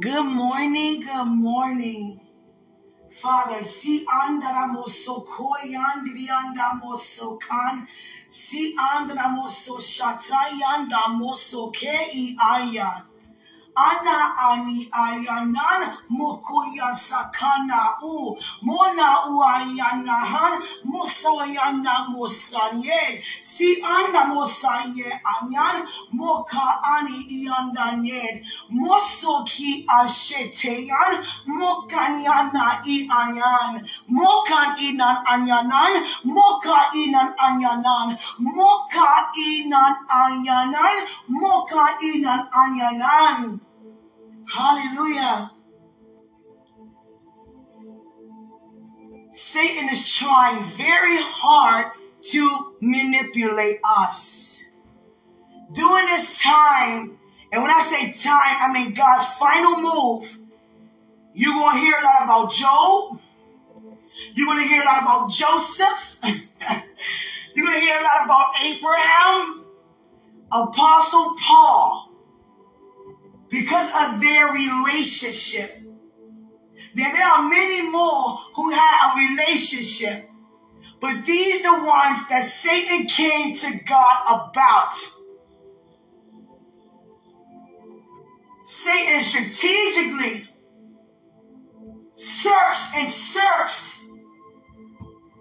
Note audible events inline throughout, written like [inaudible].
Good morning, good morning. Father, si andaramoso koyandri andamoso kan, si andaramoso shatayandamoso kei ayan. Ana ani ayanan mokoya sakana u. Mona u ayanahan mosoyana mosanye. Si anda mosaye anyan moka ani iandanyen mosoki asheteyan mokanyana i anyan mokan inan anyanan moka inan anyanan. Moka inan anyanan moka inan anyanan Hallelujah. Satan is trying very hard to manipulate us. During this time, and when I say time, I mean God's final move, you're going to hear a lot about Job. You're going to hear a lot about Joseph. [laughs] you're going to hear a lot about Abraham, Apostle Paul, because of their relationship now, there are many more who had a relationship, but these the ones that Satan came to God about. Satan strategically searched and searched.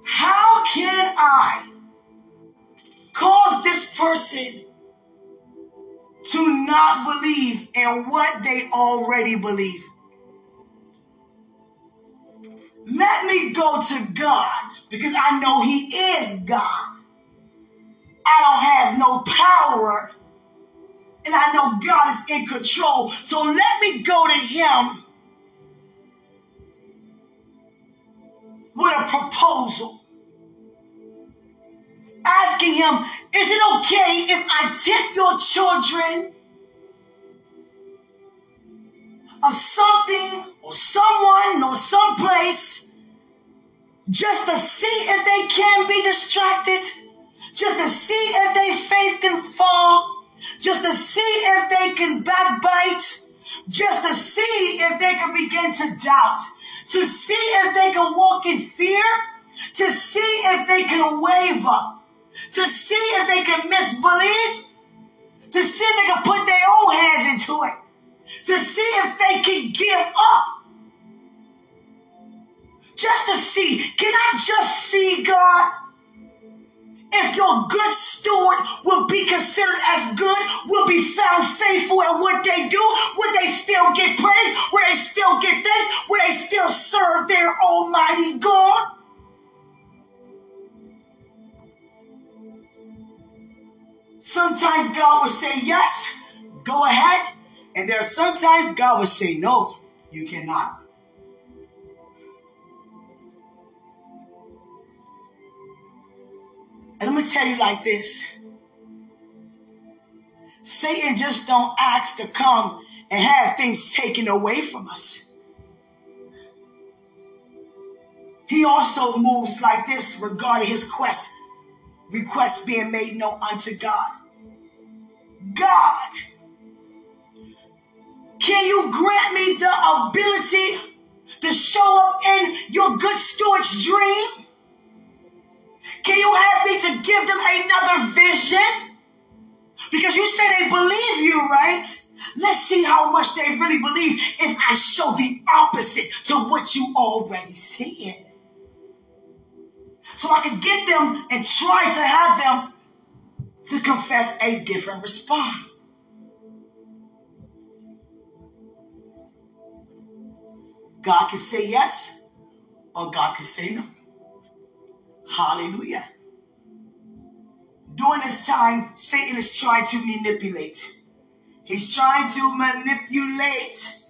How can I cause this person to not believe in what they already believe? Let me go to God because I know He is God. I don't have no power and I know God is in control. So let me go to Him with a proposal. Asking Him, is it okay if I tip your children of something or someone or someplace just to see if they can be distracted, just to see if their faith can fall, just to see if they can backbite, just to see if they can begin to doubt, to see if they can walk in fear, to see if they can waver, to see if they can misbelieve, to see if they can put their own hands into it, to see if they can give up just to see. Can I just see, God? If your good steward will be considered as good, will be found faithful in what they do, will they still get praise? Will they still get this? Will they still serve their almighty God? Sometimes God will say yes, go ahead. And there are sometimes God will say no, you cannot. And let me tell you like this. Satan just don't ask to come and have things taken away from us. He also moves like this regarding his quest, request being made known unto God. God, can you grant me the ability to show up in your good steward's dream? Can you help me to give them another vision? Because you say they believe you, right? Let's see how much they really believe if I show the opposite to what you already see. So I can get them and try to have them to confess a different response. God can say yes or God can say no. Hallelujah. During this time, Satan is trying to manipulate. He's trying to manipulate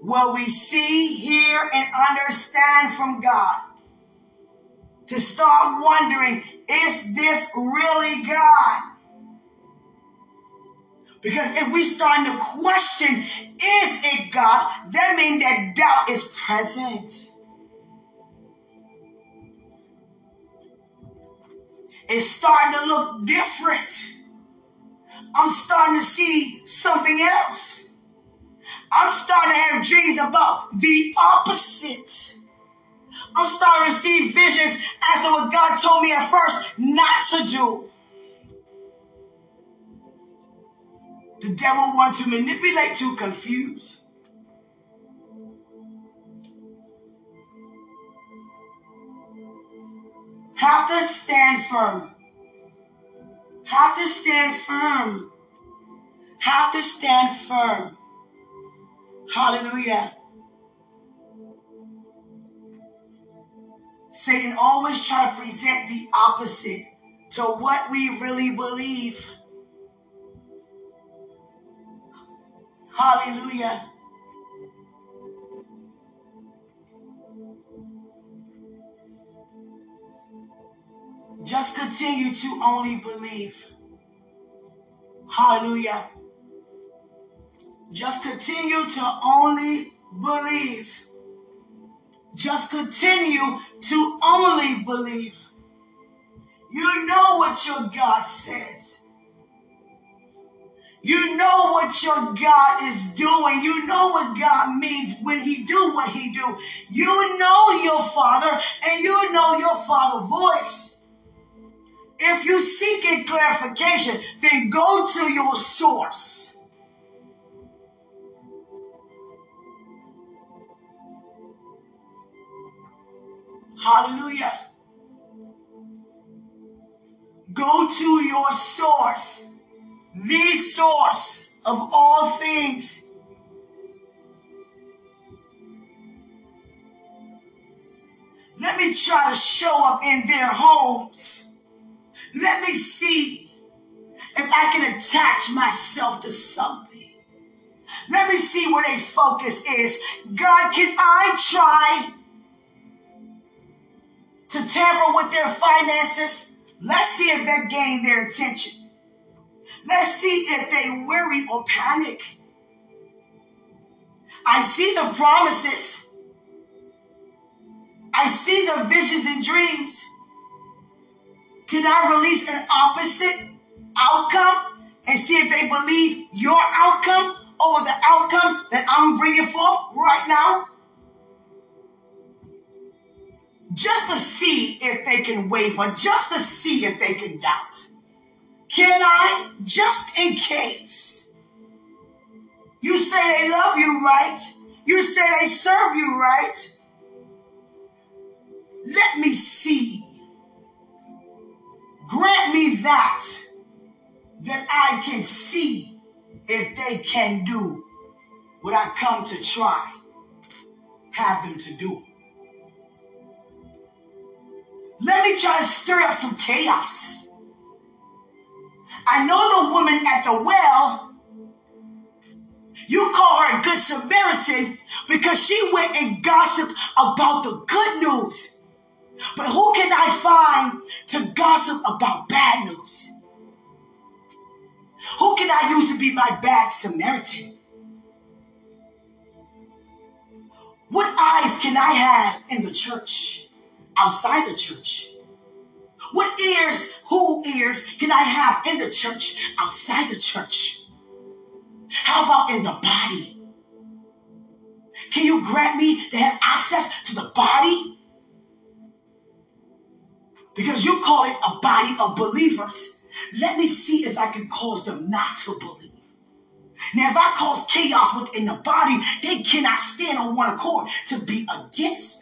what we see, hear, and understand from God. To start wondering, is this really God? Because if we start to question, is it God? That means that doubt is present. It's starting to look different. I'm starting to see something else. I'm starting to have dreams about the opposite. I'm starting to see visions as to what God told me at first not to do. The devil wants to manipulate, to confuse. Have to stand firm. Have to stand firm. Have to stand firm. Hallelujah. Satan always try to present the opposite to what we really believe. Hallelujah. Just continue to only believe. Hallelujah. Just continue to only believe. Just continue to only believe. You know what your God says. You know what your God is doing. You know what God means when he do what he do. You know your father and you know your father voice. If you seek a clarification, then go to your source. Hallelujah. Go to your source, the source of all things. Let me try to show up in their homes. Let me see if I can attach myself to something. Let me see where their focus is. God, can I try to tamper with their finances. Let's see if that gain their attention. Let's see if they worry or panic. I see the promises. I see the visions and dreams. Can I release an opposite outcome and see if they believe your outcome over the outcome that I'm bringing forth right now? Just to see if they can waver, just to see if they can doubt. Can I? Just in case. You say they love you, right? You say they serve you, right? Let me see. Grant me that, that I can see if they can do what I come to try, have them to do. Let me try to stir up some chaos. I know the woman at the well. You call her a good Samaritan because she went and gossiped about the good news. But who can I find to gossip about bad news? Who can I use to be my bad Samaritan? What eyes can I have in the church? Outside the church? What ears, who ears can I have in the church, outside the church? How about in the body? Can you grant me to have access to the body? Because you call it a body of believers. Let me see if I can cause them not to believe. Now, if I cause chaos within the body, they cannot stand on one accord to be against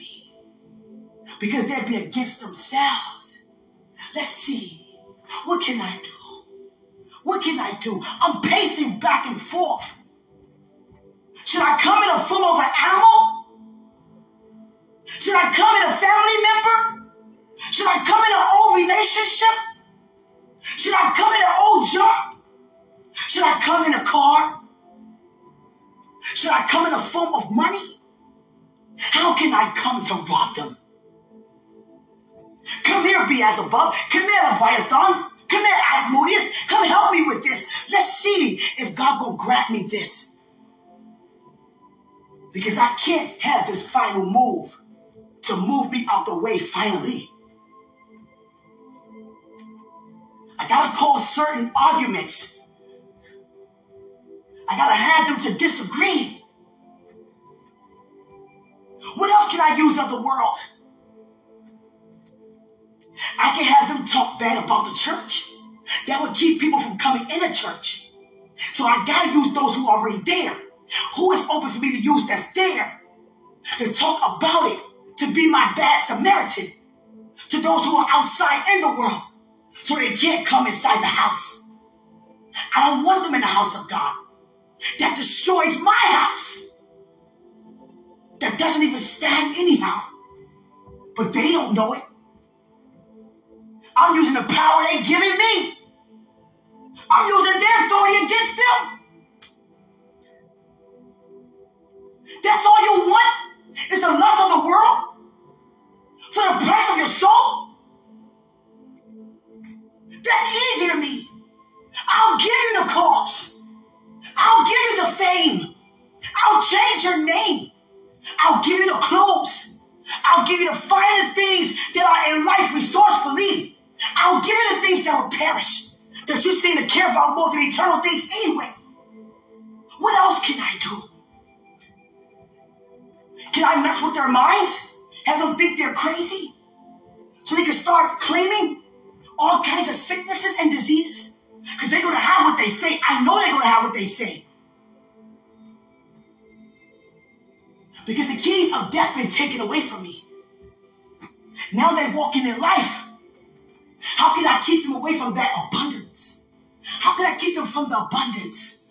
because they'd be against themselves. Let's see. What can I do? What can I do? I'm pacing back and forth. Should I come in the form of an animal? Should I come in a family member? Should I come in an old relationship? Should I come in an old job? Should I come in a car? Should I come in the form of money? How can I come to rob them? Come here, Beelzebub. Come here, Leviathan. Come here, Asmodeus. Come help me with this. Let's see if God will grant me this. Because I can't have this final move to move me out the way finally. I gotta call certain arguments. I gotta have them to disagree What else can I use of the world? I can have them talk bad about the church. That would keep people from coming in the church. So I gotta use those who are already there. Who is open for me to use that's there to talk about it, to be my bad Samaritan to those who are outside in the world so they can't come inside the house. I don't want them in the house of God that destroys my house, that doesn't even stand anyhow, but they don't know it. I'm using the power they've given me. I'm using their authority against them. That's all you want is the lust of the world for the price of your soul? That's easy to me. I'll give you the cause. I'll give you the fame. I'll change your name. I'll give you the clothes. I'll give you the finer things that are in life resourcefully. I'll give you the things that will perish, that you seem to care about more than eternal things anyway. What else can I do? Can I mess with their minds? Have them think they're crazy? So they can start claiming all kinds of sicknesses and diseases? Because they're going to have what they say. I know they're going to have what they say. Because the keys of death been taken away from me. Now they're walking in life. How can I keep them away from that abundance? How can I keep them from the abundance?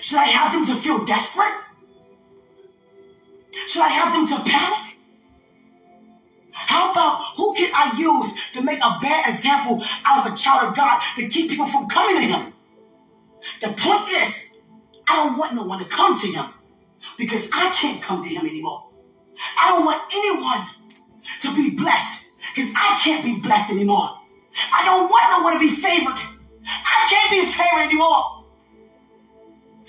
Should I have them to feel desperate? Should I have them to panic? How about who can I use to make a bad example out of a child of God to keep people from coming to Him? The point is, I don't want no one to come to Him because I can't come to Him anymore. I don't want anyone to be blessed because I can't be blessed anymore. I don't want no one to be favored. I can't be favored anymore.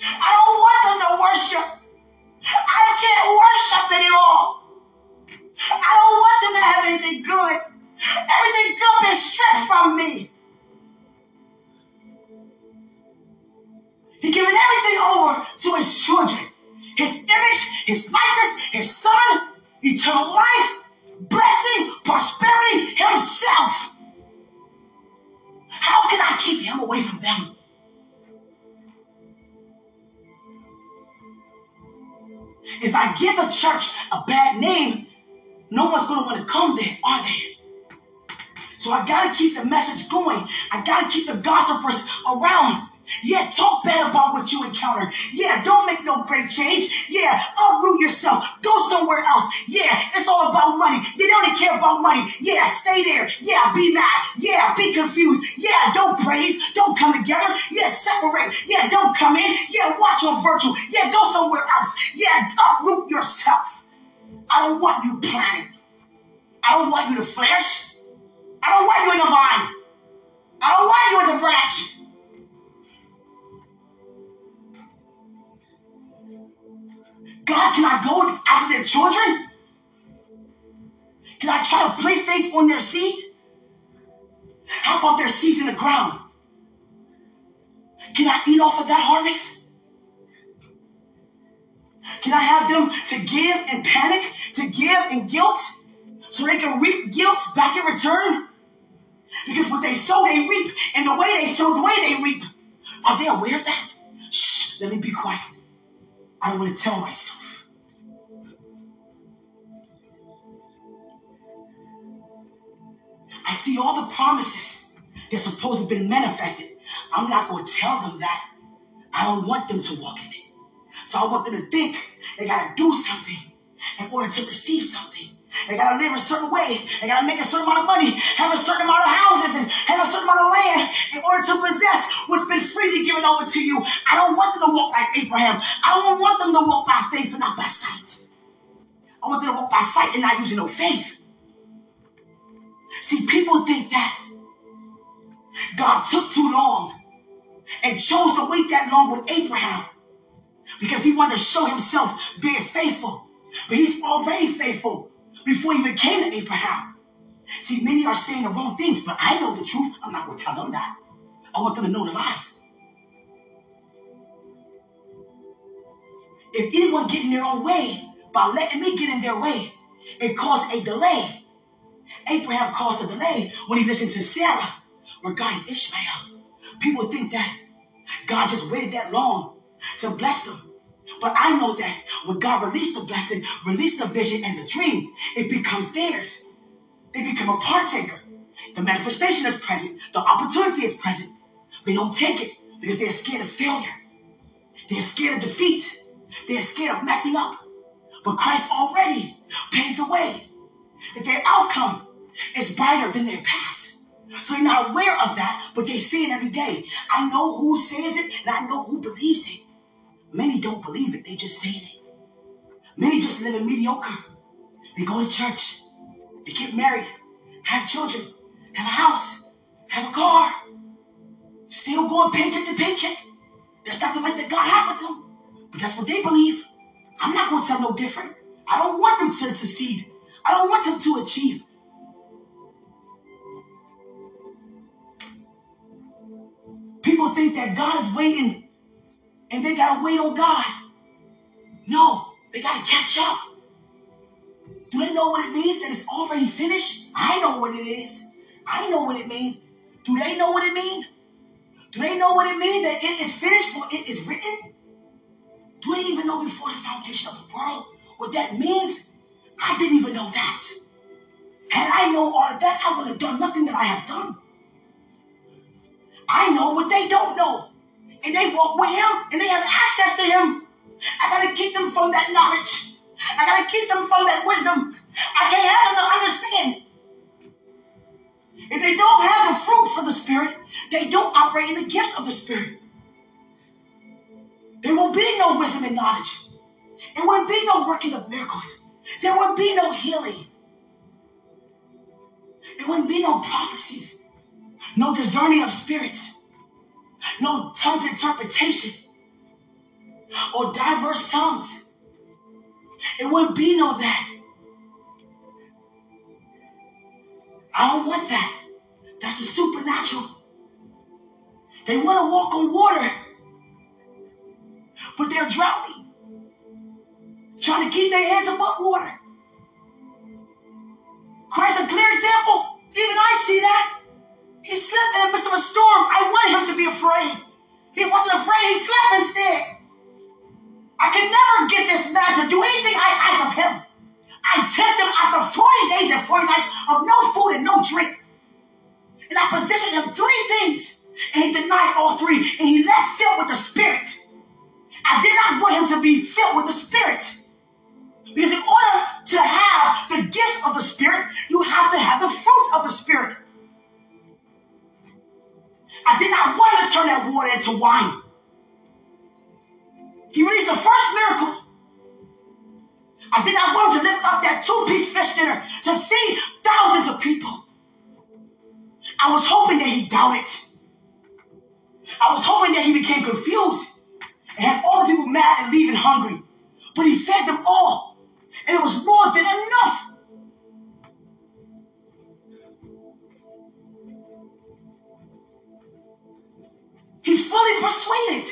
I don't want them to worship I can't worship anymore. I don't want them to have anything good. Everything good been stripped from me. He given everything over to his children. His image, his likeness, his son, eternal life, blessing, prosperity, himself. How can I keep him away from them? If I give a church a bad name, no one's going to want to come there, are they? So I got to keep the message going. I got to keep the gossipers around. Yeah, talk bad about what you encountered. Yeah, don't make no great change. Yeah, uproot yourself. Go somewhere else. Yeah, it's all about money. You don't care about money. Yeah, stay there. Yeah, be mad. Yeah, be confused. Yeah, don't praise. Don't come together. Yeah, separate. Yeah, don't come in. Yeah, watch on virtual. Yeah, go somewhere else. Yeah, uproot yourself. I don't want you planning. I don't want you to flesh. I don't want you in a vine. I don't want you as a branch. God, can I go after their children? Can I try to place things on their seed? How about their seeds in the ground? Can I eat off of that harvest? Can I have them to give and panic, to give and guilt, so they can reap guilt back in return? Because what they sow, they reap, and the way they sow, the way they reap. Are they aware of that? Shh, let me be quiet. I don't want to tell myself. I see all the promises that's supposed to have been manifested. I'm not going to tell them that. I don't want them to walk in it. So I want them to think they got to do something in order to receive something. They got to live a certain way. They got to make a certain amount of money, have a certain amount of houses, and have a certain amount of land in order to possess what's been freely given over to you. I don't want them to walk like Abraham. I don't want them to walk by faith and not by sight. I want them to walk by sight and not using no faith. See, people think that God took too long and chose to wait that long with Abraham because he wanted to show himself being faithful. But he's already faithful before he even came to Abraham. See, many are saying the wrong things, but I know the truth. I'm not going to tell them that. I want them to know the lie. If anyone get in their own way by letting me get in their way, it caused a delay. Abraham caused a delay when he listened to Sarah regarding Ishmael. People think that God just waited that long to bless them. But I know that when God released the blessing, released the vision and the dream, it becomes theirs. They become a partaker. The manifestation is present. The opportunity is present. They don't take it because they're scared of failure. They're scared of defeat. They're scared of messing up. But Christ already paved the way that their outcome is brighter than their past. So they're not aware of that, but they say it every day. I know who says it and I know who believes it. Many don't believe it, they just say it. Many just live in mediocre. They go to church, they get married, have children, have a house, have a car, still going paycheck to paycheck. That's not the life that God had with them. But that's what they believe. I'm not going to tell no different. I don't want them to succeed. I don't want them to achieve. People think that God is waiting and they got to wait on God. No, they got to catch up. Do they know what it means that it's already finished? I know what it is. I know what it means. Do they know what it means? Do they know what it means that it is finished for it is written? Do they even know before the foundation of the world what that means? I didn't even know that. Had I known all of that, I would have done nothing that I have done. I know what they don't know. And they walk with him and they have access to him. I gotta keep them from that knowledge. I gotta keep them from that wisdom. I can't have them to understand. If they don't have the fruits of the Spirit, they don't operate in the gifts of the Spirit. There will be no wisdom and knowledge. There will be no working of miracles. There will be no healing. There wouldn't be no prophecies, no discerning of spirits, no tongues interpretation, or diverse tongues. It wouldn't be no that. I don't want that. That's the supernatural. They want to walk on water, but they're drowning. Trying to keep their heads above water. Christ's a clear example. Even I see that. He slept in the midst of a storm. I wanted him to be afraid. He wasn't afraid, he slept instead. I can never get this man to do anything I ask of him. I tempted him after 40 days and 40 nights of no food and no drink. And I positioned him three things. And he denied all three. And he left filled with the Spirit. I did not want him to be filled with the Spirit. Because in order to have the gifts of the Spirit, you have to have the fruits of the Spirit. I did not want to turn that water into wine. He released the first miracle. I did not want to lift up that two-piece fish dinner to feed thousands of people. I was hoping that he doubted. I was hoping that he became confused and had all the people mad and leaving hungry. But he fed them all, and it was more than enough. Fully persuaded.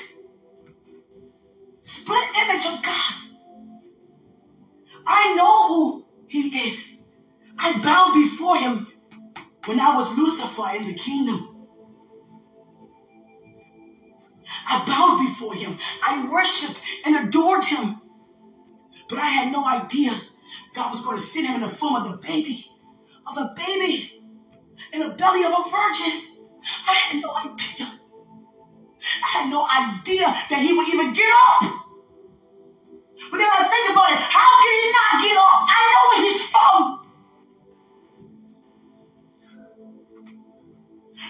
Split image of God. I know who he is. I bowed before him when I was Lucifer in the kingdom. I bowed before him. I worshiped and adored him. But I had no idea God was going to send him in the form of the baby, of a baby in the belly of a virgin. I had no idea. I had no idea that he would even get up. But then I think about it, how can he not get up? I know where he's from.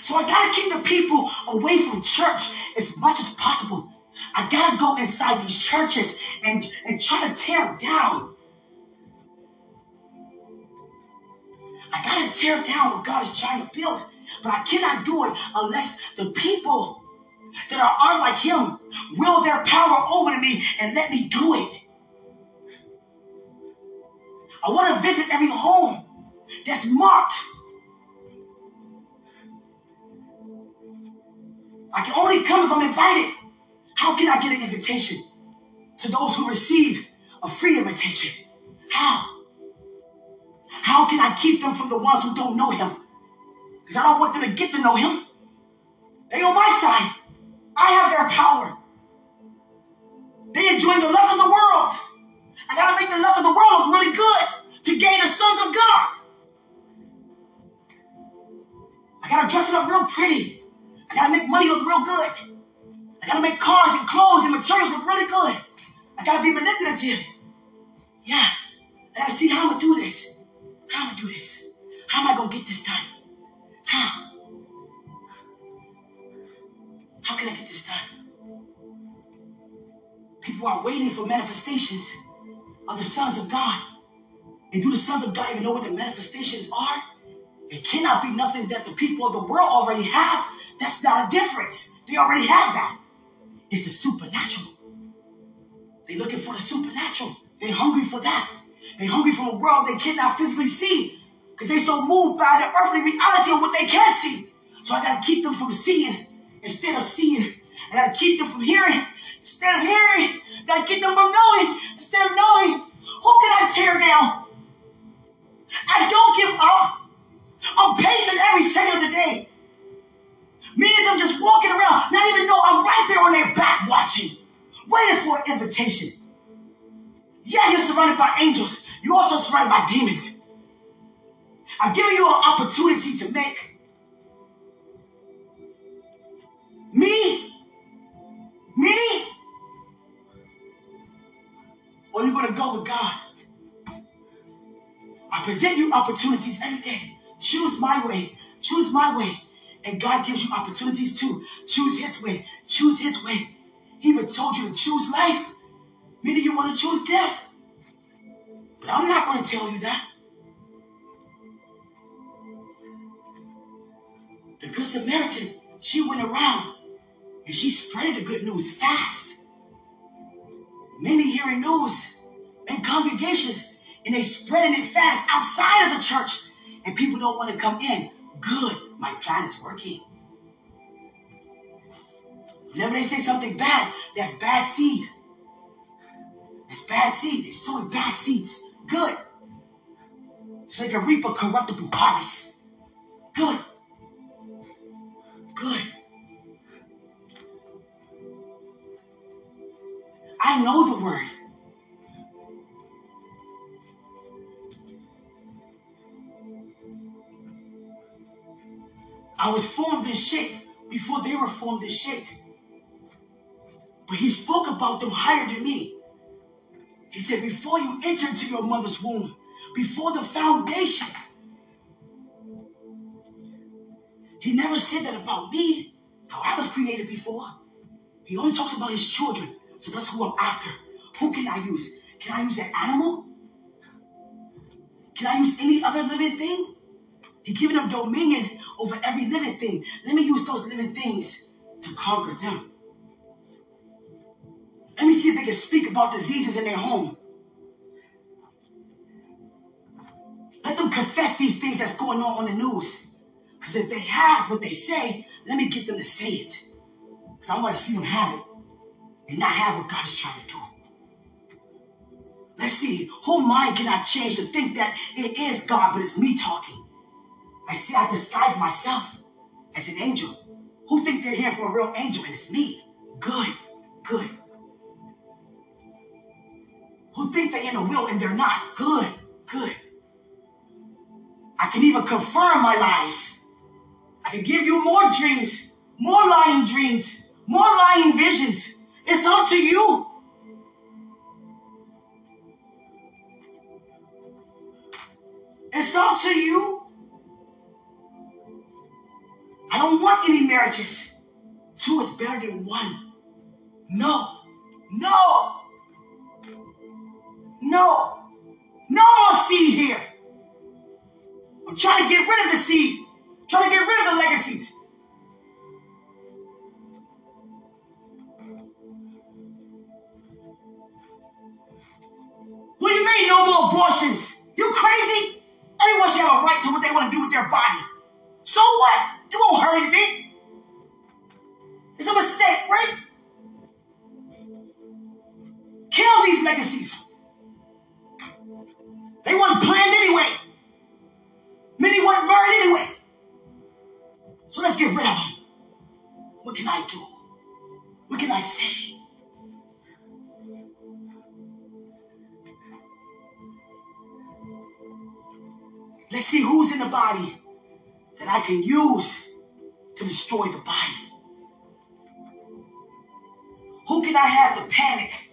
So I gotta keep the people away from church as much as possible. I gotta go inside these churches and, and try to tear them down. I gotta tear down what God is trying to build. But I cannot do it unless the people that are, are like him will their power over to me and let me do it. I want to visit every home that's marked. I can only come if I'm invited. How can I get an invitation? to those who receive a free invitation. How? How can I keep them from the ones who don't know him? Because I don't want them to get to know him. They on my side. I have their power. They enjoy the lust of the world. I gotta make the lust of the world look really good to gain the sons of God. I gotta dress it up real pretty. I gotta make money look real good. I gotta make cars and clothes and materials look really good. I gotta be manipulative. Yeah. I gotta see how I'm gonna do this. How I'm gonna do this? How am I gonna get this done? Are waiting for manifestations of the sons of God. And do the sons of God even know what the manifestations are? It cannot be nothing that the people of the world already have. That's not a difference. They already have that. It's the supernatural. They're looking for the supernatural. They're hungry for that. They're hungry for a world they cannot physically see because they're so moved by the earthly reality of what they can't see. So I got to keep them from seeing instead of seeing. I got to keep them from hearing instead of hearing. I got to keep them from knowing instead of knowing. Who can I tear down? I don't give up. I'm pacing every second of the day. Many of them just walking around, not even know I'm right there on their back watching, waiting for an invitation. Yeah, you're surrounded by angels. You're also surrounded by demons. I'm giving you an opportunity to make me, or you're going to go with God. I present you opportunities every day. Choose my way. Choose my way. And God gives you opportunities too. Choose his way. Choose his way. He even told you to choose life. Many of you want to choose death. But I'm not going to tell you that. The Good Samaritan, she went around and she spread the good news fast. Many hearing news in congregations and they spreading it fast outside of the church and people don't want to come in. Good, my plan is working. Whenever they say something bad, that's bad seed. That's bad seed. They're sowing bad seeds. Good. So they can reap a corruptible harvest. Good. I know the word. I was formed and shaped before they were formed and shaped. But he spoke about them higher than me. He said, Before you enter into your mother's womb, before the foundation, he never said that about me, how I was created before. He only talks about his children. So that's who I'm after. Who can I use? Can I use an animal? Can I use any other living thing? He given them dominion over every living thing. Let me use those living things to conquer them. Let me see if they can speak about diseases in their home. Let them confess these things that's going on on the news. Because if they have what they say, let me get them to say it. Because I want to see them have it and not have what God is trying to do. Let's see, whole mind can I change to think that it is God, but it's me talking? I see I disguise myself as an angel. Who think they're here for a real angel and it's me? Good, good. Who think they're in a will and they're not? Good, good. I can even confirm my lies. I can give you more dreams, more lying dreams, more lying visions. It's up to you. It's up to you. I don't want any marriages. Two is better than one. No. No. No. No more seed here. I'm trying to get rid of the seed. I'm trying to get rid of the legacies. No more abortions? You crazy? Everyone should have a right to what they want to do with their body. So what? It won't hurt anything. It's a mistake, right? Kill these legacies. They weren't planned anyway. Many weren't married anyway. So let's get rid of them. What can I do? What can I say? See who's in the body that I can use to destroy the body. Who can I have to panic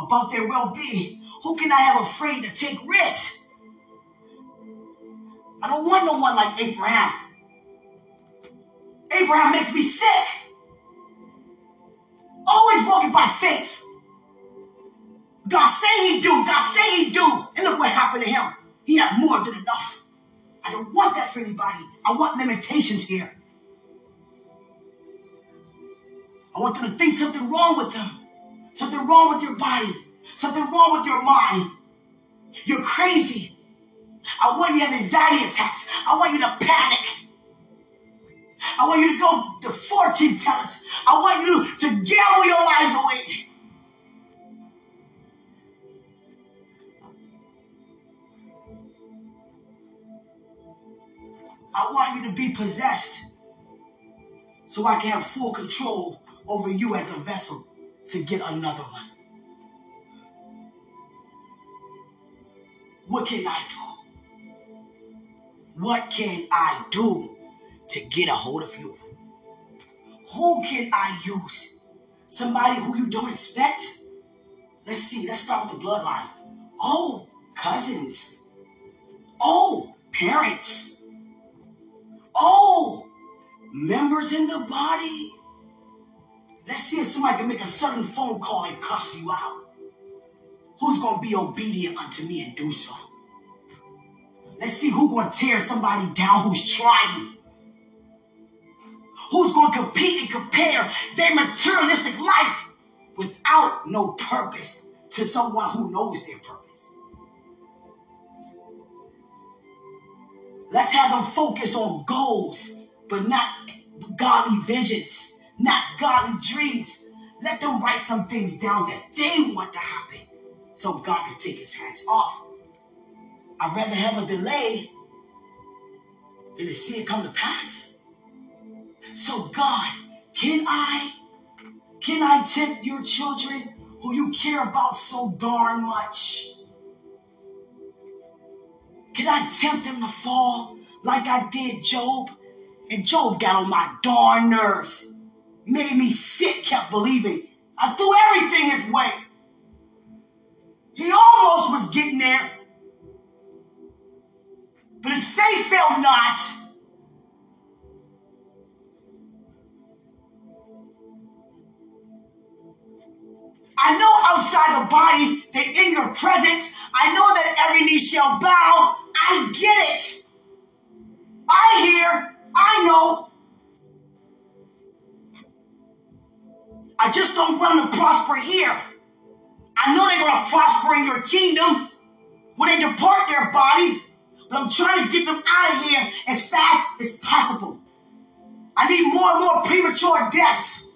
about their well being? Who can I have afraid to take risks? I don't want no one like Abraham. Abraham makes me sick. Always walking by faith. God say he do, God say he do. And look what happened to him. He had more than enough. I don't want that for anybody. I want limitations here. I want them to think something wrong with them, something wrong with your body, something wrong with your mind. You're crazy. I want you to have anxiety attacks. I want you to panic. I want you to go to fortune tellers. I want you to gamble your lives away. I want you to be possessed so I can have full control over you as a vessel to get another one. What can I do? What can I do to get a hold of you? Who can I use? Somebody who you don't expect? Let's see, let's start with the bloodline. Oh, cousins. Oh, parents. Oh, members in the body. Let's see if somebody can make a sudden phone call and cuss you out. Who's going to be obedient unto me and do so? Let's see who's going to tear somebody down who's trying. Who's going to compete and compare their materialistic life without no purpose to someone who knows their purpose. Let's have them focus on goals, but not godly visions not godly dreams. Let them write some things down that they want to happen so God can take his hands off. I'd rather have a delay than to see it come to pass. So God, can I, can I tempt your children who you care about so darn much? Can I tempt him to fall like I did Job? And Job got on my darn nerves made me sick, kept believing. I threw everything his way. He almost was getting there, but his faith failed not. I know outside the body that in your presence, I know that every knee shall bow. I get it. I hear, I know, I just don't want them to prosper here. I know they're going to prosper in your kingdom when they depart their body, but I'm trying to get them out of here as fast as possible. I need more and more premature deaths.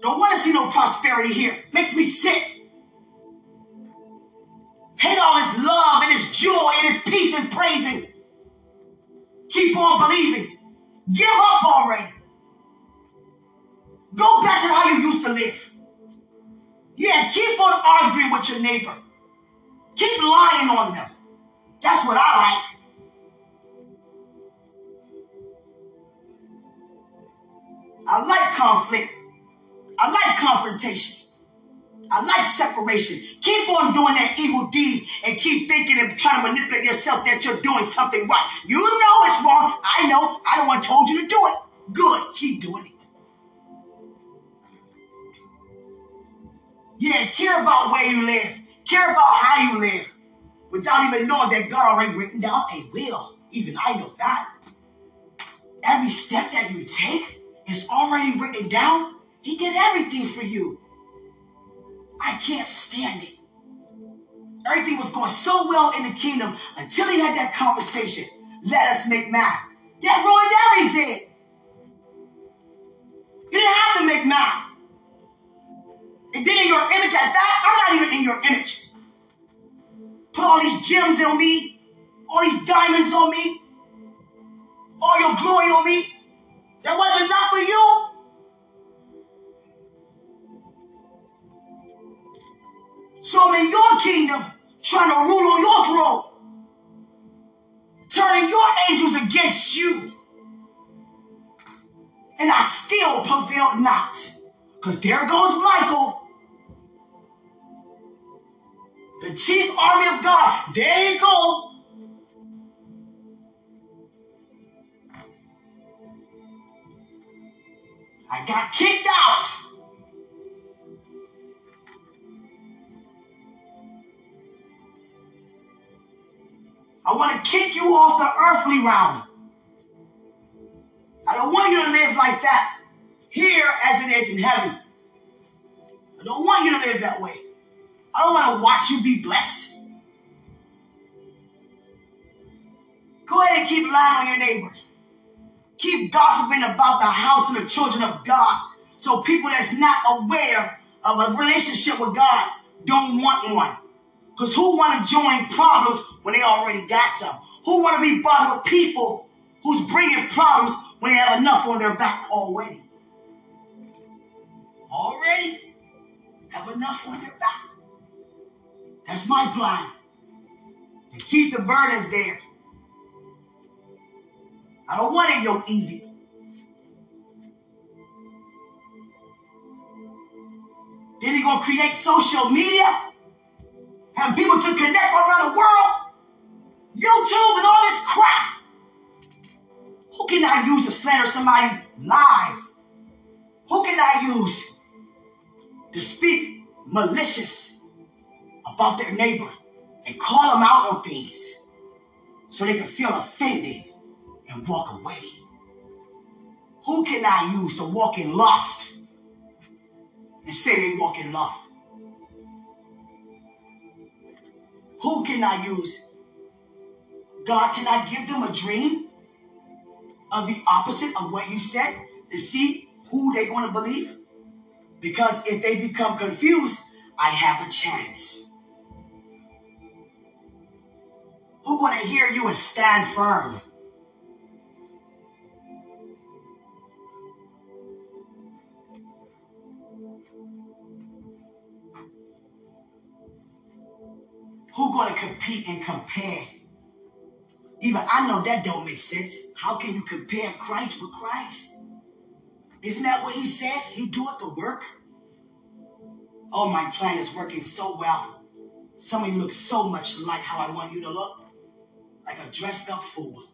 Don't want to see no prosperity here. Makes me sick. Hate all his love and his joy and his peace and praising. Keep on believing. Give up already. Go back to how you used to live. Yeah, keep on arguing with your neighbor. Keep lying on them. That's what I like. I like conflict. I like confrontation. I like separation. Keep on doing that evil deed and keep thinking and trying to manipulate yourself that you're doing something right. You know it's wrong. I know. I don't want told you to do it. Good. Keep doing it. Yeah, care about where you live. Care about how you live. Without even knowing that God already written down a will. Even I know that. Every step that you take is already written down. He did everything for you. I can't stand it. Everything was going so well in the kingdom until he had that conversation. Let us make math. That ruined everything. You didn't have to make math. And then in your image at that, I'm not even in your image. Put all these gems on me, all these diamonds on me, all your glory on me. That wasn't enough for you. So I'm in your kingdom, trying to rule on your throne, turning your angels against you. And I still prevailed not. Because there goes Michael, the chief army of God. There you go. I got kicked out. I want to kick you off the earthly realm. I don't want you to live like that here as it is in heaven. I don't want you to live that way. I don't want to watch you be blessed. Go ahead and keep lying on your neighbor. Keep gossiping about the house and the children of God. So people that's not aware of a relationship with God don't want one. Because who want to join problems when they already got some? Who want to be bothered with people who's bringing problems when they have enough on their back already? Already have enough on their back. That's my plan. To keep the burdens there. I don't want it yoke easy. Then he gonna create social media have people to connect around the world, YouTube and all this crap. Who can I use to slander somebody live? Who can I use to speak malicious about their neighbor and call them out on things so they can feel offended and walk away? Who can I use to walk in lust and say they walk in love? Who can I use? God, can I give them a dream of the opposite of what you said to see who they're going to believe? Because if they become confused, I have a chance. Who want to hear you and stand firm? Who gonna compete and compare? Even I know that don't make sense. How can you compare Christ with Christ? Isn't that what he says? He doeth the work. Oh, my plan is working so well. Some of you look so much like how I want you to look. Like a dressed up fool.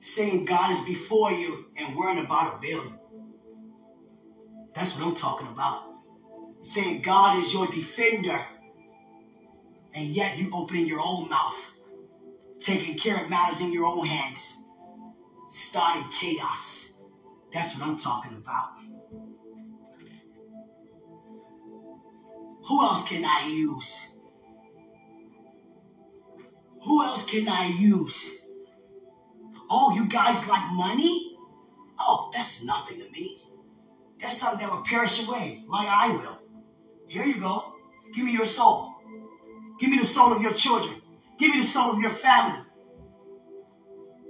Saying God is before you and worrying about a bill. That's what I'm talking about. Saying God is your defender, and yet you opening your own mouth, taking care of matters in your own hands, starting chaos. That's what I'm talking about. Who else can I use? Who else can I use? Oh, you guys like money? Oh, that's nothing to me. That's something that will perish away, like I will. Here you go. Give me your soul. Give me the soul of your children. Give me the soul of your family.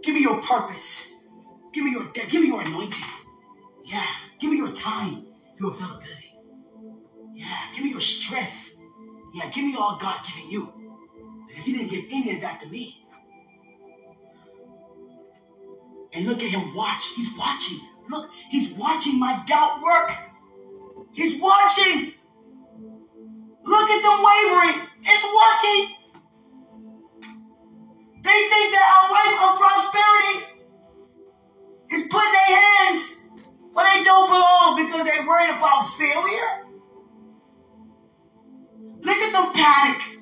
Give me your purpose. Give me your give me your anointing. Yeah. Give me your time, your availability. Yeah. Give me your strength. Yeah. Give me all God given you. Because He didn't give any of that to me. And look at Him watch. He's watching. Look, He's watching my doubt work. He's watching. Look at them wavering. It's working. They think that a life of prosperity is putting their hands where they don't belong because they're worried about failure. Look at them panic.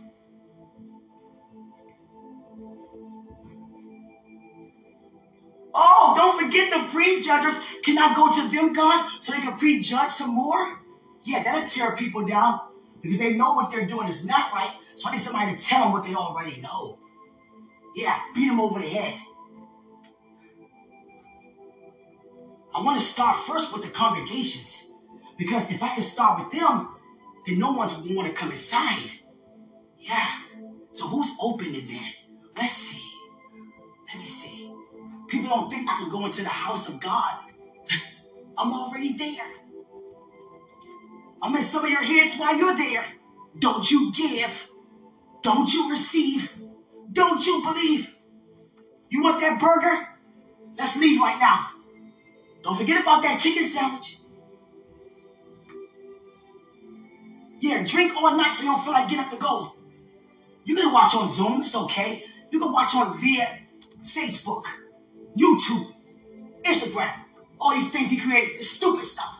Oh, don't forget the prejudgers. Can I go to them, God, so they can prejudge some more? Yeah, that'll tear people down because they know what they're doing is not right. So I need somebody to tell them what they already know. Yeah, beat them over the head. I want to start first with the congregations. Because if I can start with them, then no one's going to want to come inside. Yeah. So who's open in there? Let's see. Let me see. People don't think I can go into the house of God. [laughs] I'm already there. I'm in some of your heads while you're there. Don't you give. Don't you receive. Don't you believe. You want that burger? Let's leave right now. Don't forget about that chicken sandwich. Yeah, drink all night so you don't feel like getting up to go. You can watch on Zoom, it's okay. You can watch on via Facebook, YouTube, Instagram, all these things he created, the stupid stuff.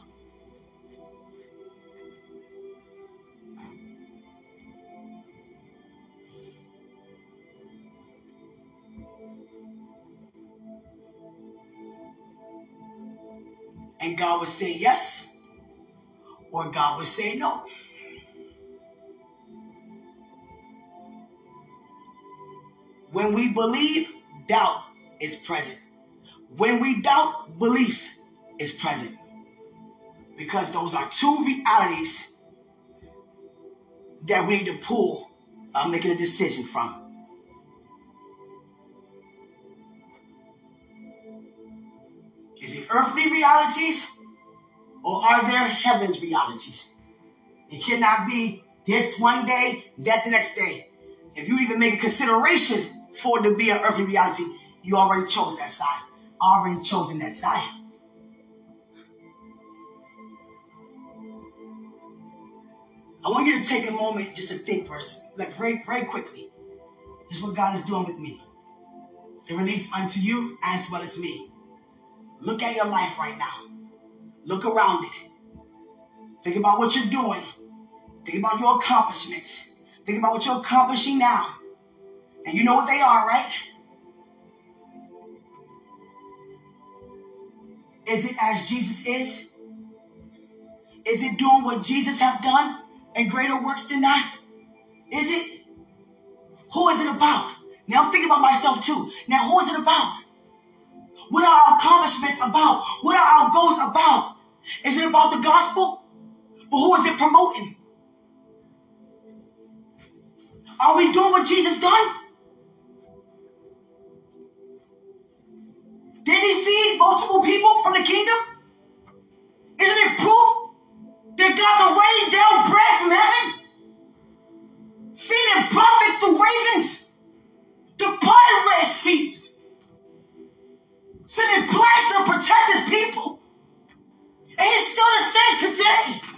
And God would say yes, or God would say no. When we believe, doubt is present. When we doubt, belief is present. Because those are two realities that we need to pull by making a decision from. Is it earthly realities or are there heaven's realities? It cannot be this one day, that the next day. If you even make a consideration for it to be an earthly reality, you already chose that side. Already chosen that side. I want you to take a moment just to think first, like very, very quickly. This is what God is doing with me. To release unto you as well as me. Look at your life right now. Look around it. Think about what you're doing. Think about your accomplishments. Think about what you're accomplishing now. And you know what they are, right? Is it as Jesus is? Is it doing what Jesus have done and greater works than that? Is it? Who is it about? Now I'm thinking about myself too. Now who is it about? What are our accomplishments about? What are our goals about? Is it about the gospel? But who is it promoting? Are we doing what Jesus done? Did he feed multiple people from the kingdom? Isn't it proof that God can rain down bread from heaven? Feeding prophets through ravens, the departed red seas, sending plagues to protect his people. And he's still the same today.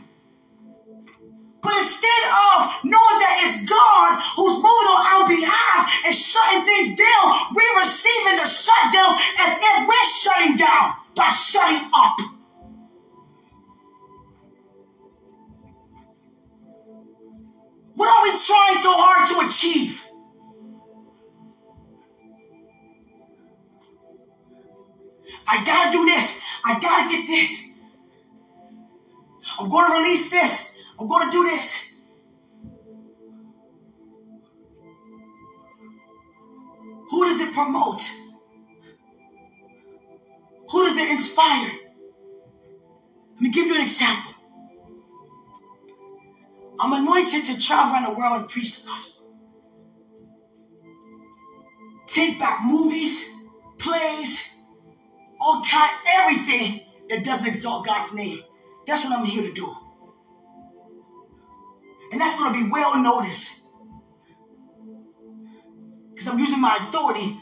But instead of knowing that it's God who's moving on our behalf and shutting things down, we're receiving the shutdown as if we're shutting down by shutting up. What are we trying so hard to achieve? I gotta do this. I gotta get this. I'm gonna release this. I'm going to do this. Who does it promote? Who does it inspire? Let me give you an example. I'm anointed to travel around the world and preach the gospel. Take back movies, plays, all kind, everything that doesn't exalt God's name. That's what I'm here to do. And that's going to be well noticed. Because I'm using my authority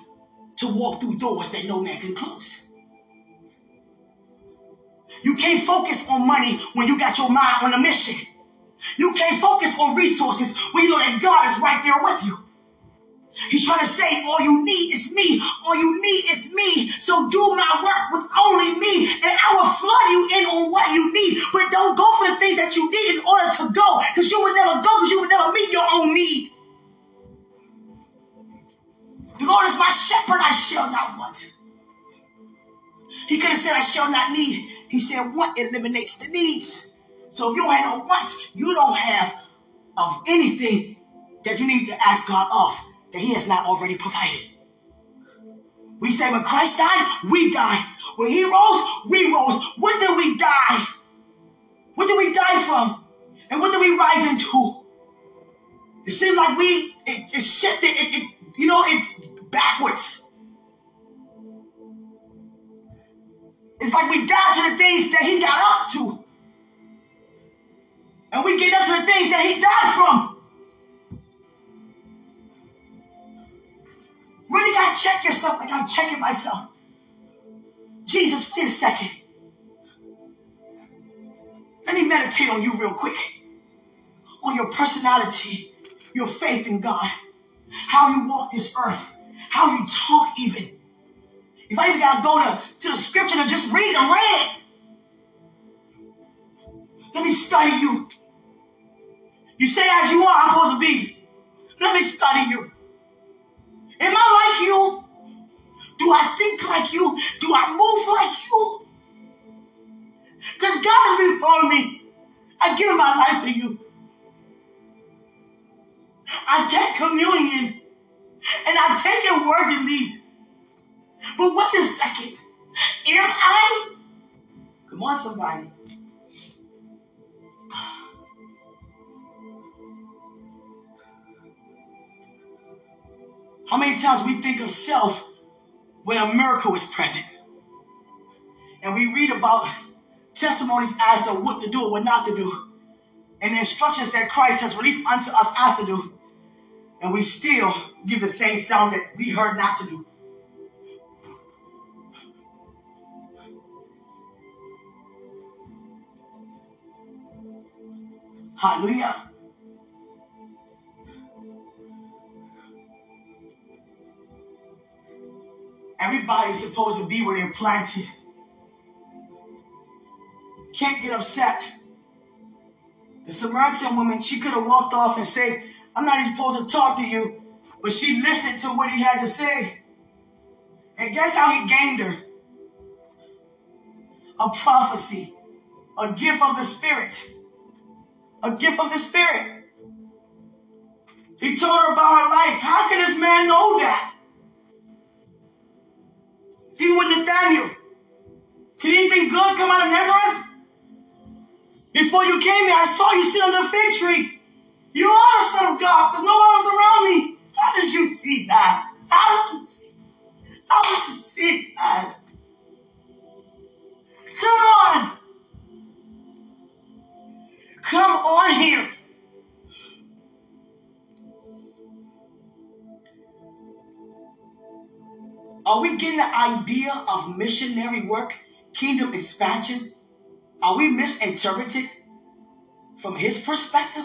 to walk through doors that no man can close. You can't focus on money when you got your mind on a mission. You can't focus on resources when you know that God is right there with you. He's trying to say, all you need is me. All you need is me. So do my work with only me. And I will flood you in on what you need. But don't go for the things that you need in order to go. Because you would never go because you would never meet your own need. The Lord is my shepherd, I shall not want. He could have said, I shall not need. He said, want eliminates the needs. So if you don't have no wants, you don't have of anything that you need to ask God of that he has not already provided. We say when Christ died, we died. When he rose, we rose. When did we die? What did we die from? And what did we rise into? It seems like we, it, it shifted, it, it, you know, it's backwards. It's like we died to the things that he got up to. And we get up to the things that he died from. Really got to check yourself like I'm checking myself. Jesus, wait a second. Let me meditate on you real quick. On your personality, your faith in God, how you walk this earth, how you talk even. If I even gotta go to, to the scripture to just read them, read. Let me study you. You say as you are, I'm supposed to be. Let me study you. Am I like you? Do I think like you? Do I move like you? Because God has been for me. I give my life to you. I take communion and I take it worthily. But wait a second. Am I? Come on, somebody. How many times we think of self when a miracle is present? And we read about testimonies as to what to do or what not to do, and the instructions that Christ has released unto us as to do, and we still give the same sound that we heard not to do. Hallelujah. Everybody's supposed to be where they're planted. Can't get upset. The Samaritan woman, she could have walked off and said, I'm not even supposed to talk to you. But she listened to what he had to say. And guess how he gained her? A prophecy, a gift of the Spirit. A gift of the Spirit. He told her about her life. How can this man know that? Even with Nathaniel. Can anything good come out of Nazareth? Before you came here, I saw you sit under the fig tree. You are the Son of God because no one was around me. How did you see that? How did you see? How did you see that? Come on. Come on here. Are we getting the idea of missionary work, kingdom expansion? Are we misinterpreted from his perspective?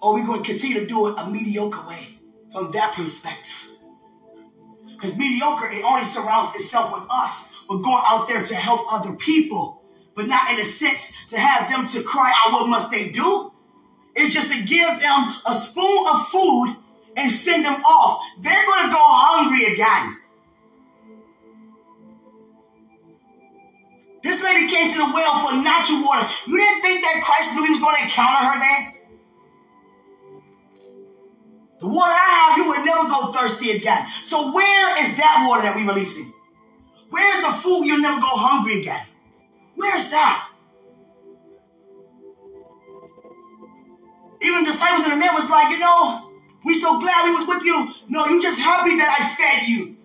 Or are we going to continue to do it a mediocre way from that perspective? Because mediocre, it only surrounds itself with us. We're going out there to help other people, but not in a sense to have them to cry out, what must they do? It's just to give them a spoon of food and send them off. They're going to go hungry again. This lady came to the well for natural water. You didn't think that Christ knew he was going to encounter her there? The water I have, you would never go thirsty again. So where is that water that we're releasing? Where's the food you'll never go hungry again? Where's that? Even the disciples in the man was like, you know, we so glad we was with you. No, you just happy that I fed you.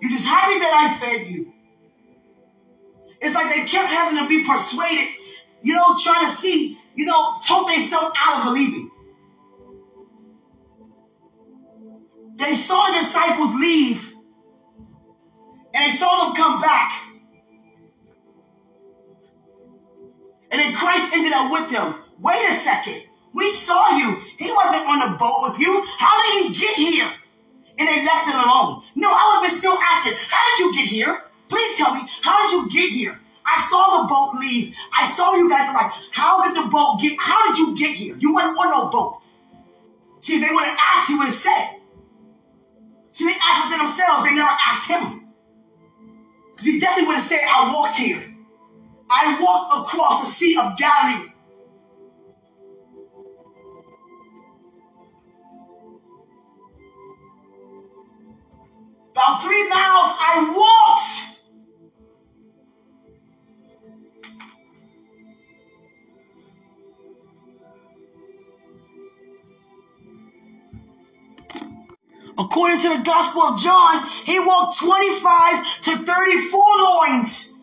You just happy that I fed you. It's like they kept having to be persuaded, you know, trying to see, you know, talk themselves out of believing. They saw the disciples leave and they saw them come back. And then Christ ended up with them. Wait a second. We saw you. He wasn't on the boat with you. How did he get here? And they left it alone. No, I would have been still asking, how did you get here? Please tell me, how did you get here? I saw the boat leave. I saw you guys. I'm like, how did the boat get? How did you get here? You weren't on no boat. See, they would have asked, he would have said. See, they asked within themselves. They never asked him. Because he definitely would have said, I walked here. I walked across the Sea of Galilee. About three miles, I walked. According to the Gospel of John, he walked 25 to 34 loins.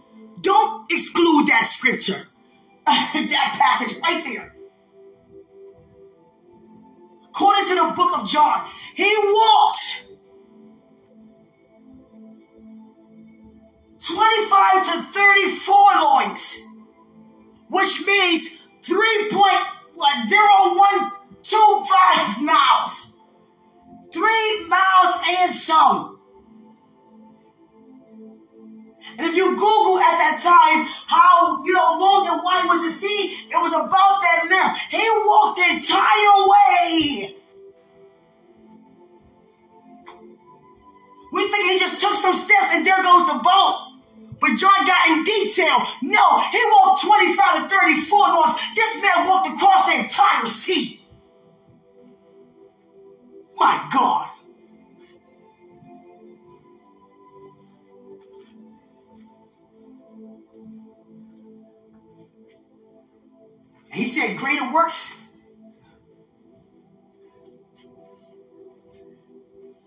Don't exclude that scripture, [laughs] that passage right there. According to the book of John, he walked 25 to 34 loins, which means 3.0125 miles. Three miles and some. And if you Google at that time how, you know, long and wide was the sea, it was about that length. He walked the entire way. We think he just took some steps and there goes the boat. But John got in detail. No, he walked 25 to 34 miles. This man walked across the entire sea. My God. he said, Greater works.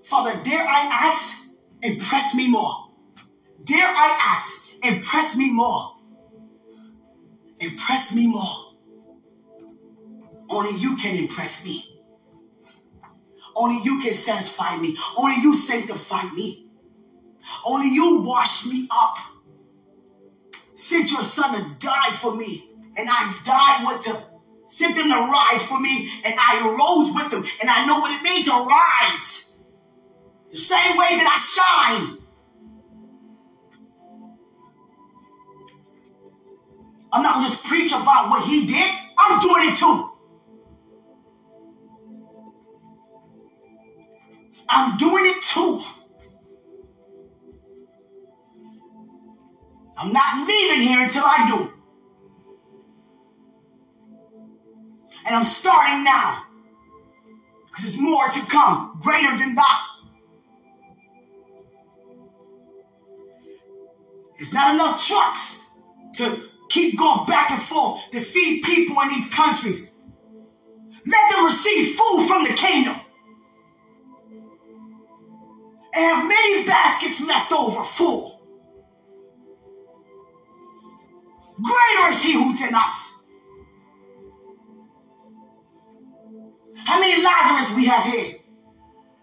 Father, dare I ask, impress me more. Dare I ask, impress me more. Impress me more. Only you can impress me. Only you can satisfy me. Only you sanctify me. Only you wash me up. Sent your son to die for me, and I died with him. Sent them to rise for me, and I arose with them, And I know what it means to rise. The same way that I shine. I'm not gonna just preach about what he did. I'm doing it too. I'm doing it too. I'm not leaving here until I do. And I'm starting now. Because there's more to come, greater than that. It's not enough trucks to keep going back and forth to feed people in these countries. Let them receive food from the kingdom and have many baskets left over full. Greater is he who's in us. How many Lazarus we have here?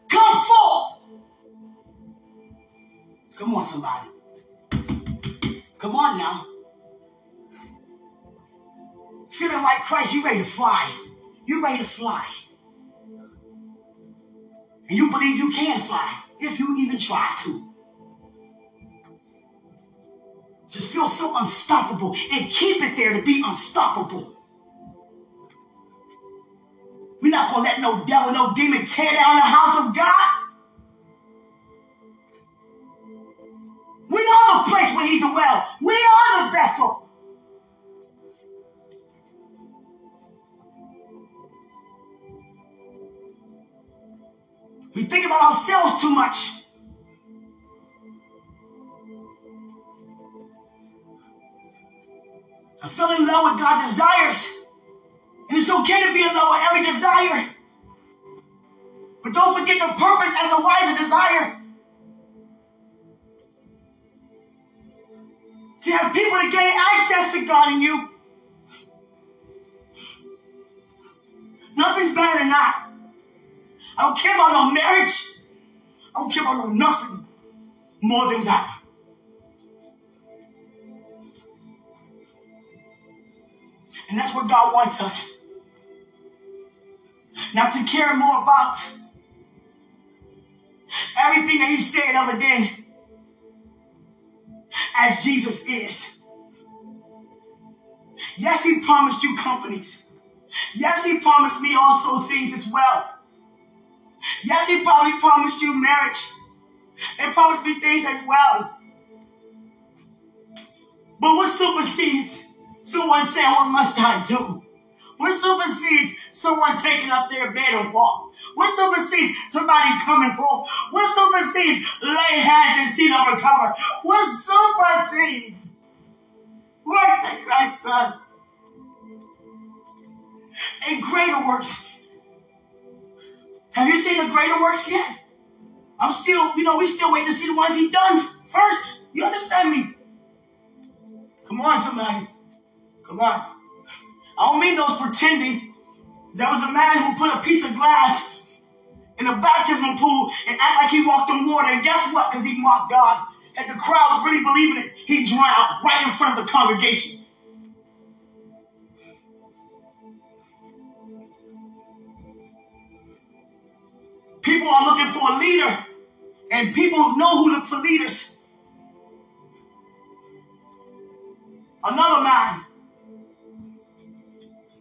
Come forth. Come on, somebody. Come on now. Feeling like Christ, you ready to fly. You ready to fly. And you believe you can fly if you even try to. Just feel so unstoppable and keep it there to be unstoppable. We're not to let no devil, no demon tear down the house of God. We are the place where he dwells. We are the Bethel. We think about ourselves too much. I fell in love with God's desires. And it's okay to be in love with every desire. But don't forget the purpose as the a desire. To have people to gain access to God in you. Nothing's better than that. I don't care about no marriage. I don't care about no nothing more than that. And that's what God wants us. Not to care more about everything that He said other than as Jesus is. Yes, He promised you companies. Yes, He promised me also things as well. Yes, he probably promised you marriage. And promised me things as well. But what supersedes someone saying, What must I do? What supersedes someone taking up their bed and walk? What supersedes somebody coming forth? What supersedes lay hands and see them recover? What supersedes work that Christ done? And greater works. Have you seen the greater works yet? I'm still, you know, we still waiting to see the ones he done first. You understand me? Come on, somebody. Come on. I don't mean those pretending. There was a man who put a piece of glass in a baptismal pool and act like he walked on water. And guess what? Because he mocked God. And the crowd really believing it, he drowned right in front of the congregation. People are looking for a leader, and people know who look for leaders. Another man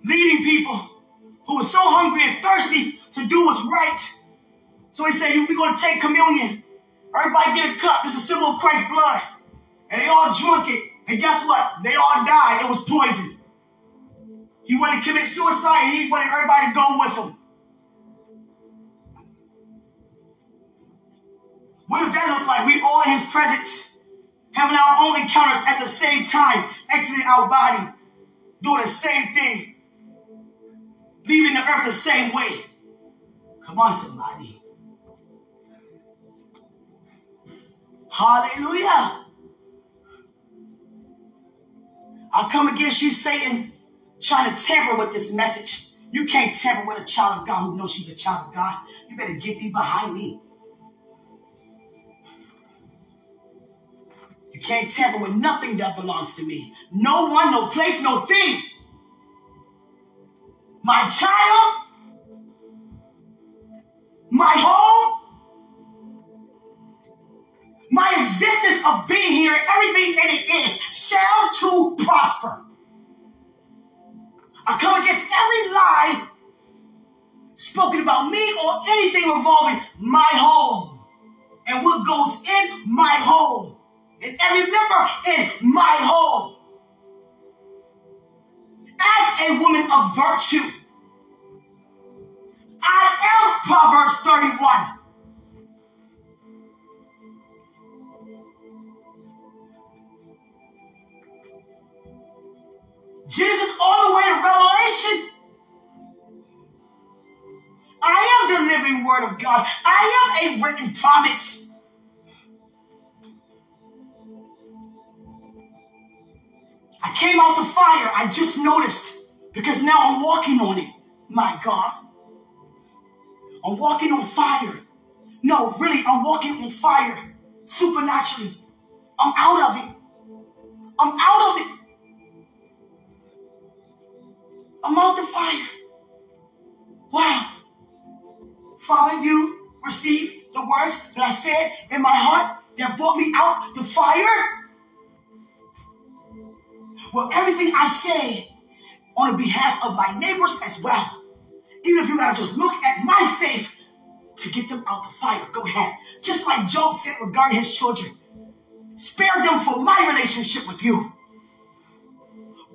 leading people who was so hungry and thirsty to do what's right. So he said, we're going to take communion. Everybody get a cup. This is a symbol of Christ's blood. And they all drunk it. And guess what? They all died. It was poison. He wanted to commit suicide he wanted everybody to go with him. What does that look like? We all in his presence, having our own encounters at the same time, exiting our body, doing the same thing leaving the earth the same way. Come on, somebody. Hallelujah. I'll come against you, Satan, trying to tamper with this message. You can't tamper with a child of God who knows she's a child of God. You better get thee behind me. You can't tamper with nothing that belongs to me. No one, no place, no thing my child, my home, my existence of being here, everything that it is, shall to prosper. I come against every lie spoken about me or anything revolving my home and what goes in my home and every member in my home as a woman of virtue. I am Proverbs 31. Genesis all the way to Revelation. I am the living word of God. I am a written promise. Came out the fire. I just noticed because now I'm walking on it. My God. I'm walking on fire. No, really, I'm walking on fire supernaturally. I'm out of it. I'm out of it. I'm out the fire. Wow. Father, you received the words that I said in my heart that brought me out the fire. Well, everything I say on behalf of my neighbors as well. Even if you gotta just look at my faith to get them out the fire, go ahead. Just like Job said regarding his children. Spare them for my relationship with you.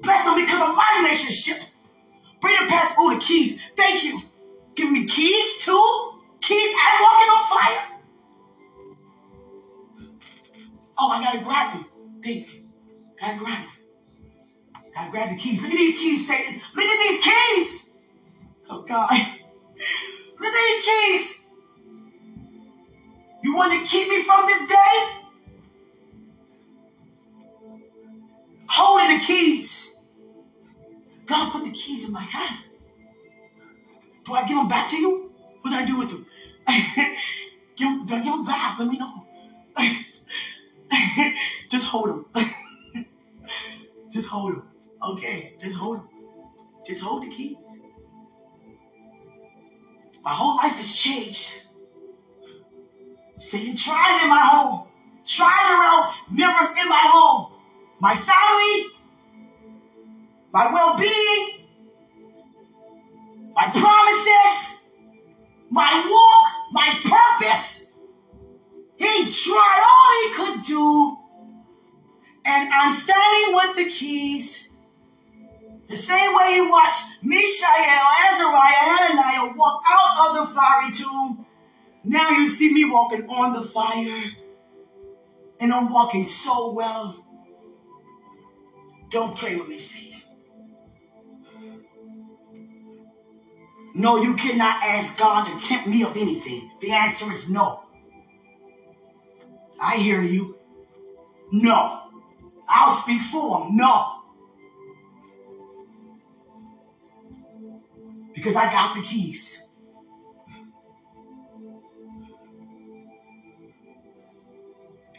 Bless them because of my relationship. Bring them past all the keys. Thank you. Give me keys too. Keys and walking on fire. Oh, I gotta grab them. Thank you. Gotta grab them. I grab the keys. Look at these keys, Satan. Look at these keys. Oh, God. Look at these keys. You want to keep me from this day? Holding the keys. God put the keys in my hand. Do I give them back to you? What do I do with them? [laughs] give them do I give them back? Let me know. [laughs] Just hold them. [laughs] Just hold them. Okay, just hold Just hold the keys. My whole life has changed. Satan tried in my home, tried around members in my home, my family, my well-being, my promises, my walk, my purpose. He tried all he could do, and I'm standing with the keys The same way you watch Mishael, Azariah, Hananiah walk out of the fiery tomb, now you see me walking on the fire. And I'm walking so well. Don't play with me, Satan. No, you cannot ask God to tempt me of anything. The answer is no. I hear you. No. I'll speak for him. No. Because I got the keys.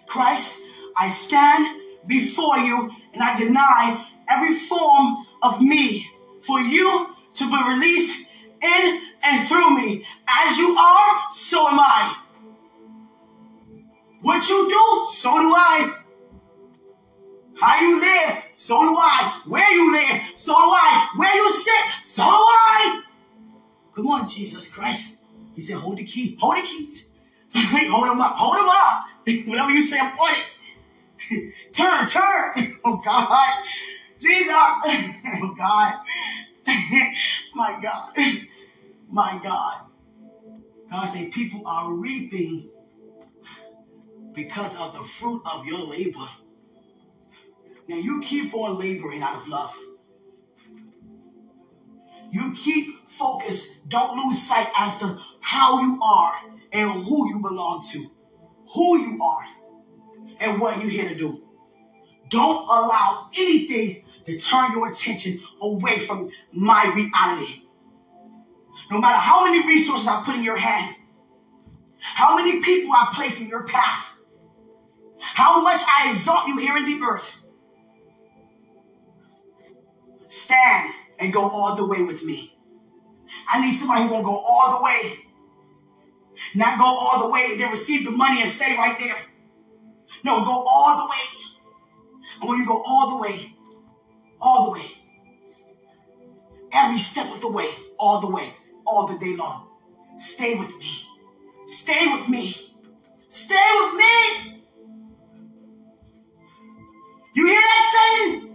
Christ, I stand before you and I deny every form of me for you to be released in and through me. As you are, so am I. What you do, so do I. How you live, so do I. Where you live, so do I. Where you sit, so do I. Come on, Jesus Christ. He said, hold the key. Hold the keys. [laughs] hold them up. Hold them up. [laughs] Whatever you say, I'm on it. [laughs] turn, turn. Oh God. Jesus. Oh God. My God. My God. God say people are reaping because of the fruit of your labor. Now you keep on laboring out of love. You keep focused. Don't lose sight as to how you are and who you belong to, who you are, and what you're here to do. Don't allow anything to turn your attention away from my reality. No matter how many resources I put in your hand, how many people I place in your path, how much I exalt you here in the earth, stand and go all the way with me. I need somebody who won't go all the way. Not go all the way and then receive the money and stay right there. No, go all the way. I want you to go all the way. All the way. Every step of the way. All the way. All the day long. Stay with me. Stay with me. Stay with me. You hear that, Satan?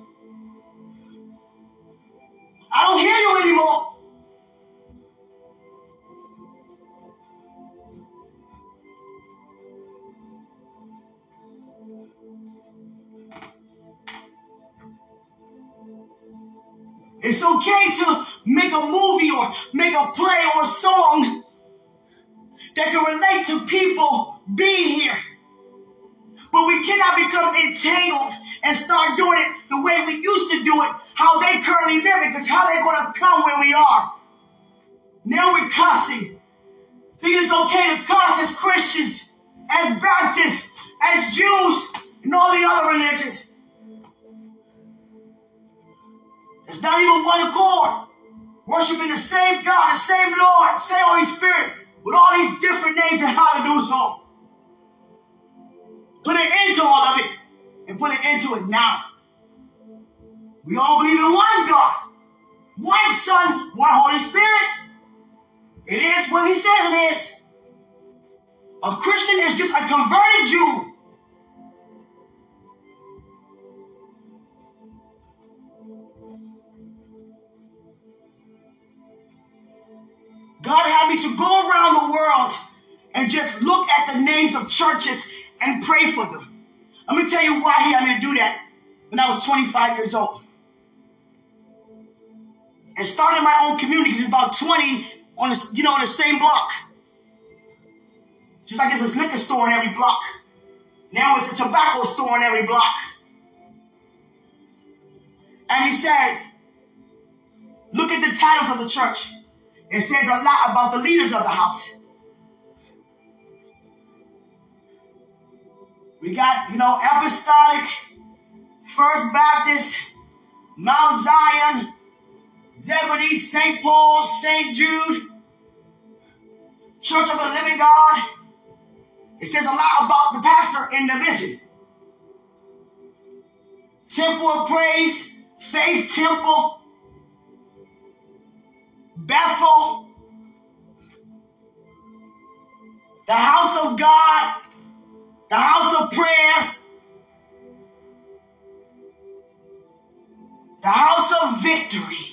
I don't hear you anymore. It's okay to make a movie or make a play or a song that can relate to people being here. But we cannot become entangled and start doing it the way we used to do it, how they currently live it, because how they're going to come where we are. Now we're cussing. Think it's okay to cuss as Christians, as Baptists, as Jews, and all the other religions. It's not even one accord. Worshiping the same God, the same Lord, same Holy Spirit, with all these different names and how to do so. Put an end to all of it and put an end to it now. We all believe in one God, one Son, one Holy Spirit. It is what He says it is. A Christian is just a converted Jew. God had me to go around the world and just look at the names of churches and pray for them. Let me tell you why he had me to do that when I was 25 years old. And starting my own community because about 20 on the, you know, on the same block. Just like there's a liquor store in every block. Now it's a tobacco store in every block. And he said, look at the titles of the church. It says a lot about the leaders of the house. We got, you know, Apostolic, First Baptist, Mount Zion, Zebedee, St. Paul, St. Jude, Church of the Living God. It says a lot about the pastor in the vision. Temple of Praise, Faith Temple, Bethel, the house of God, the house of prayer, the house of victory.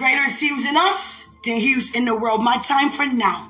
Greater is He who's in us than He who's in the world. My time for now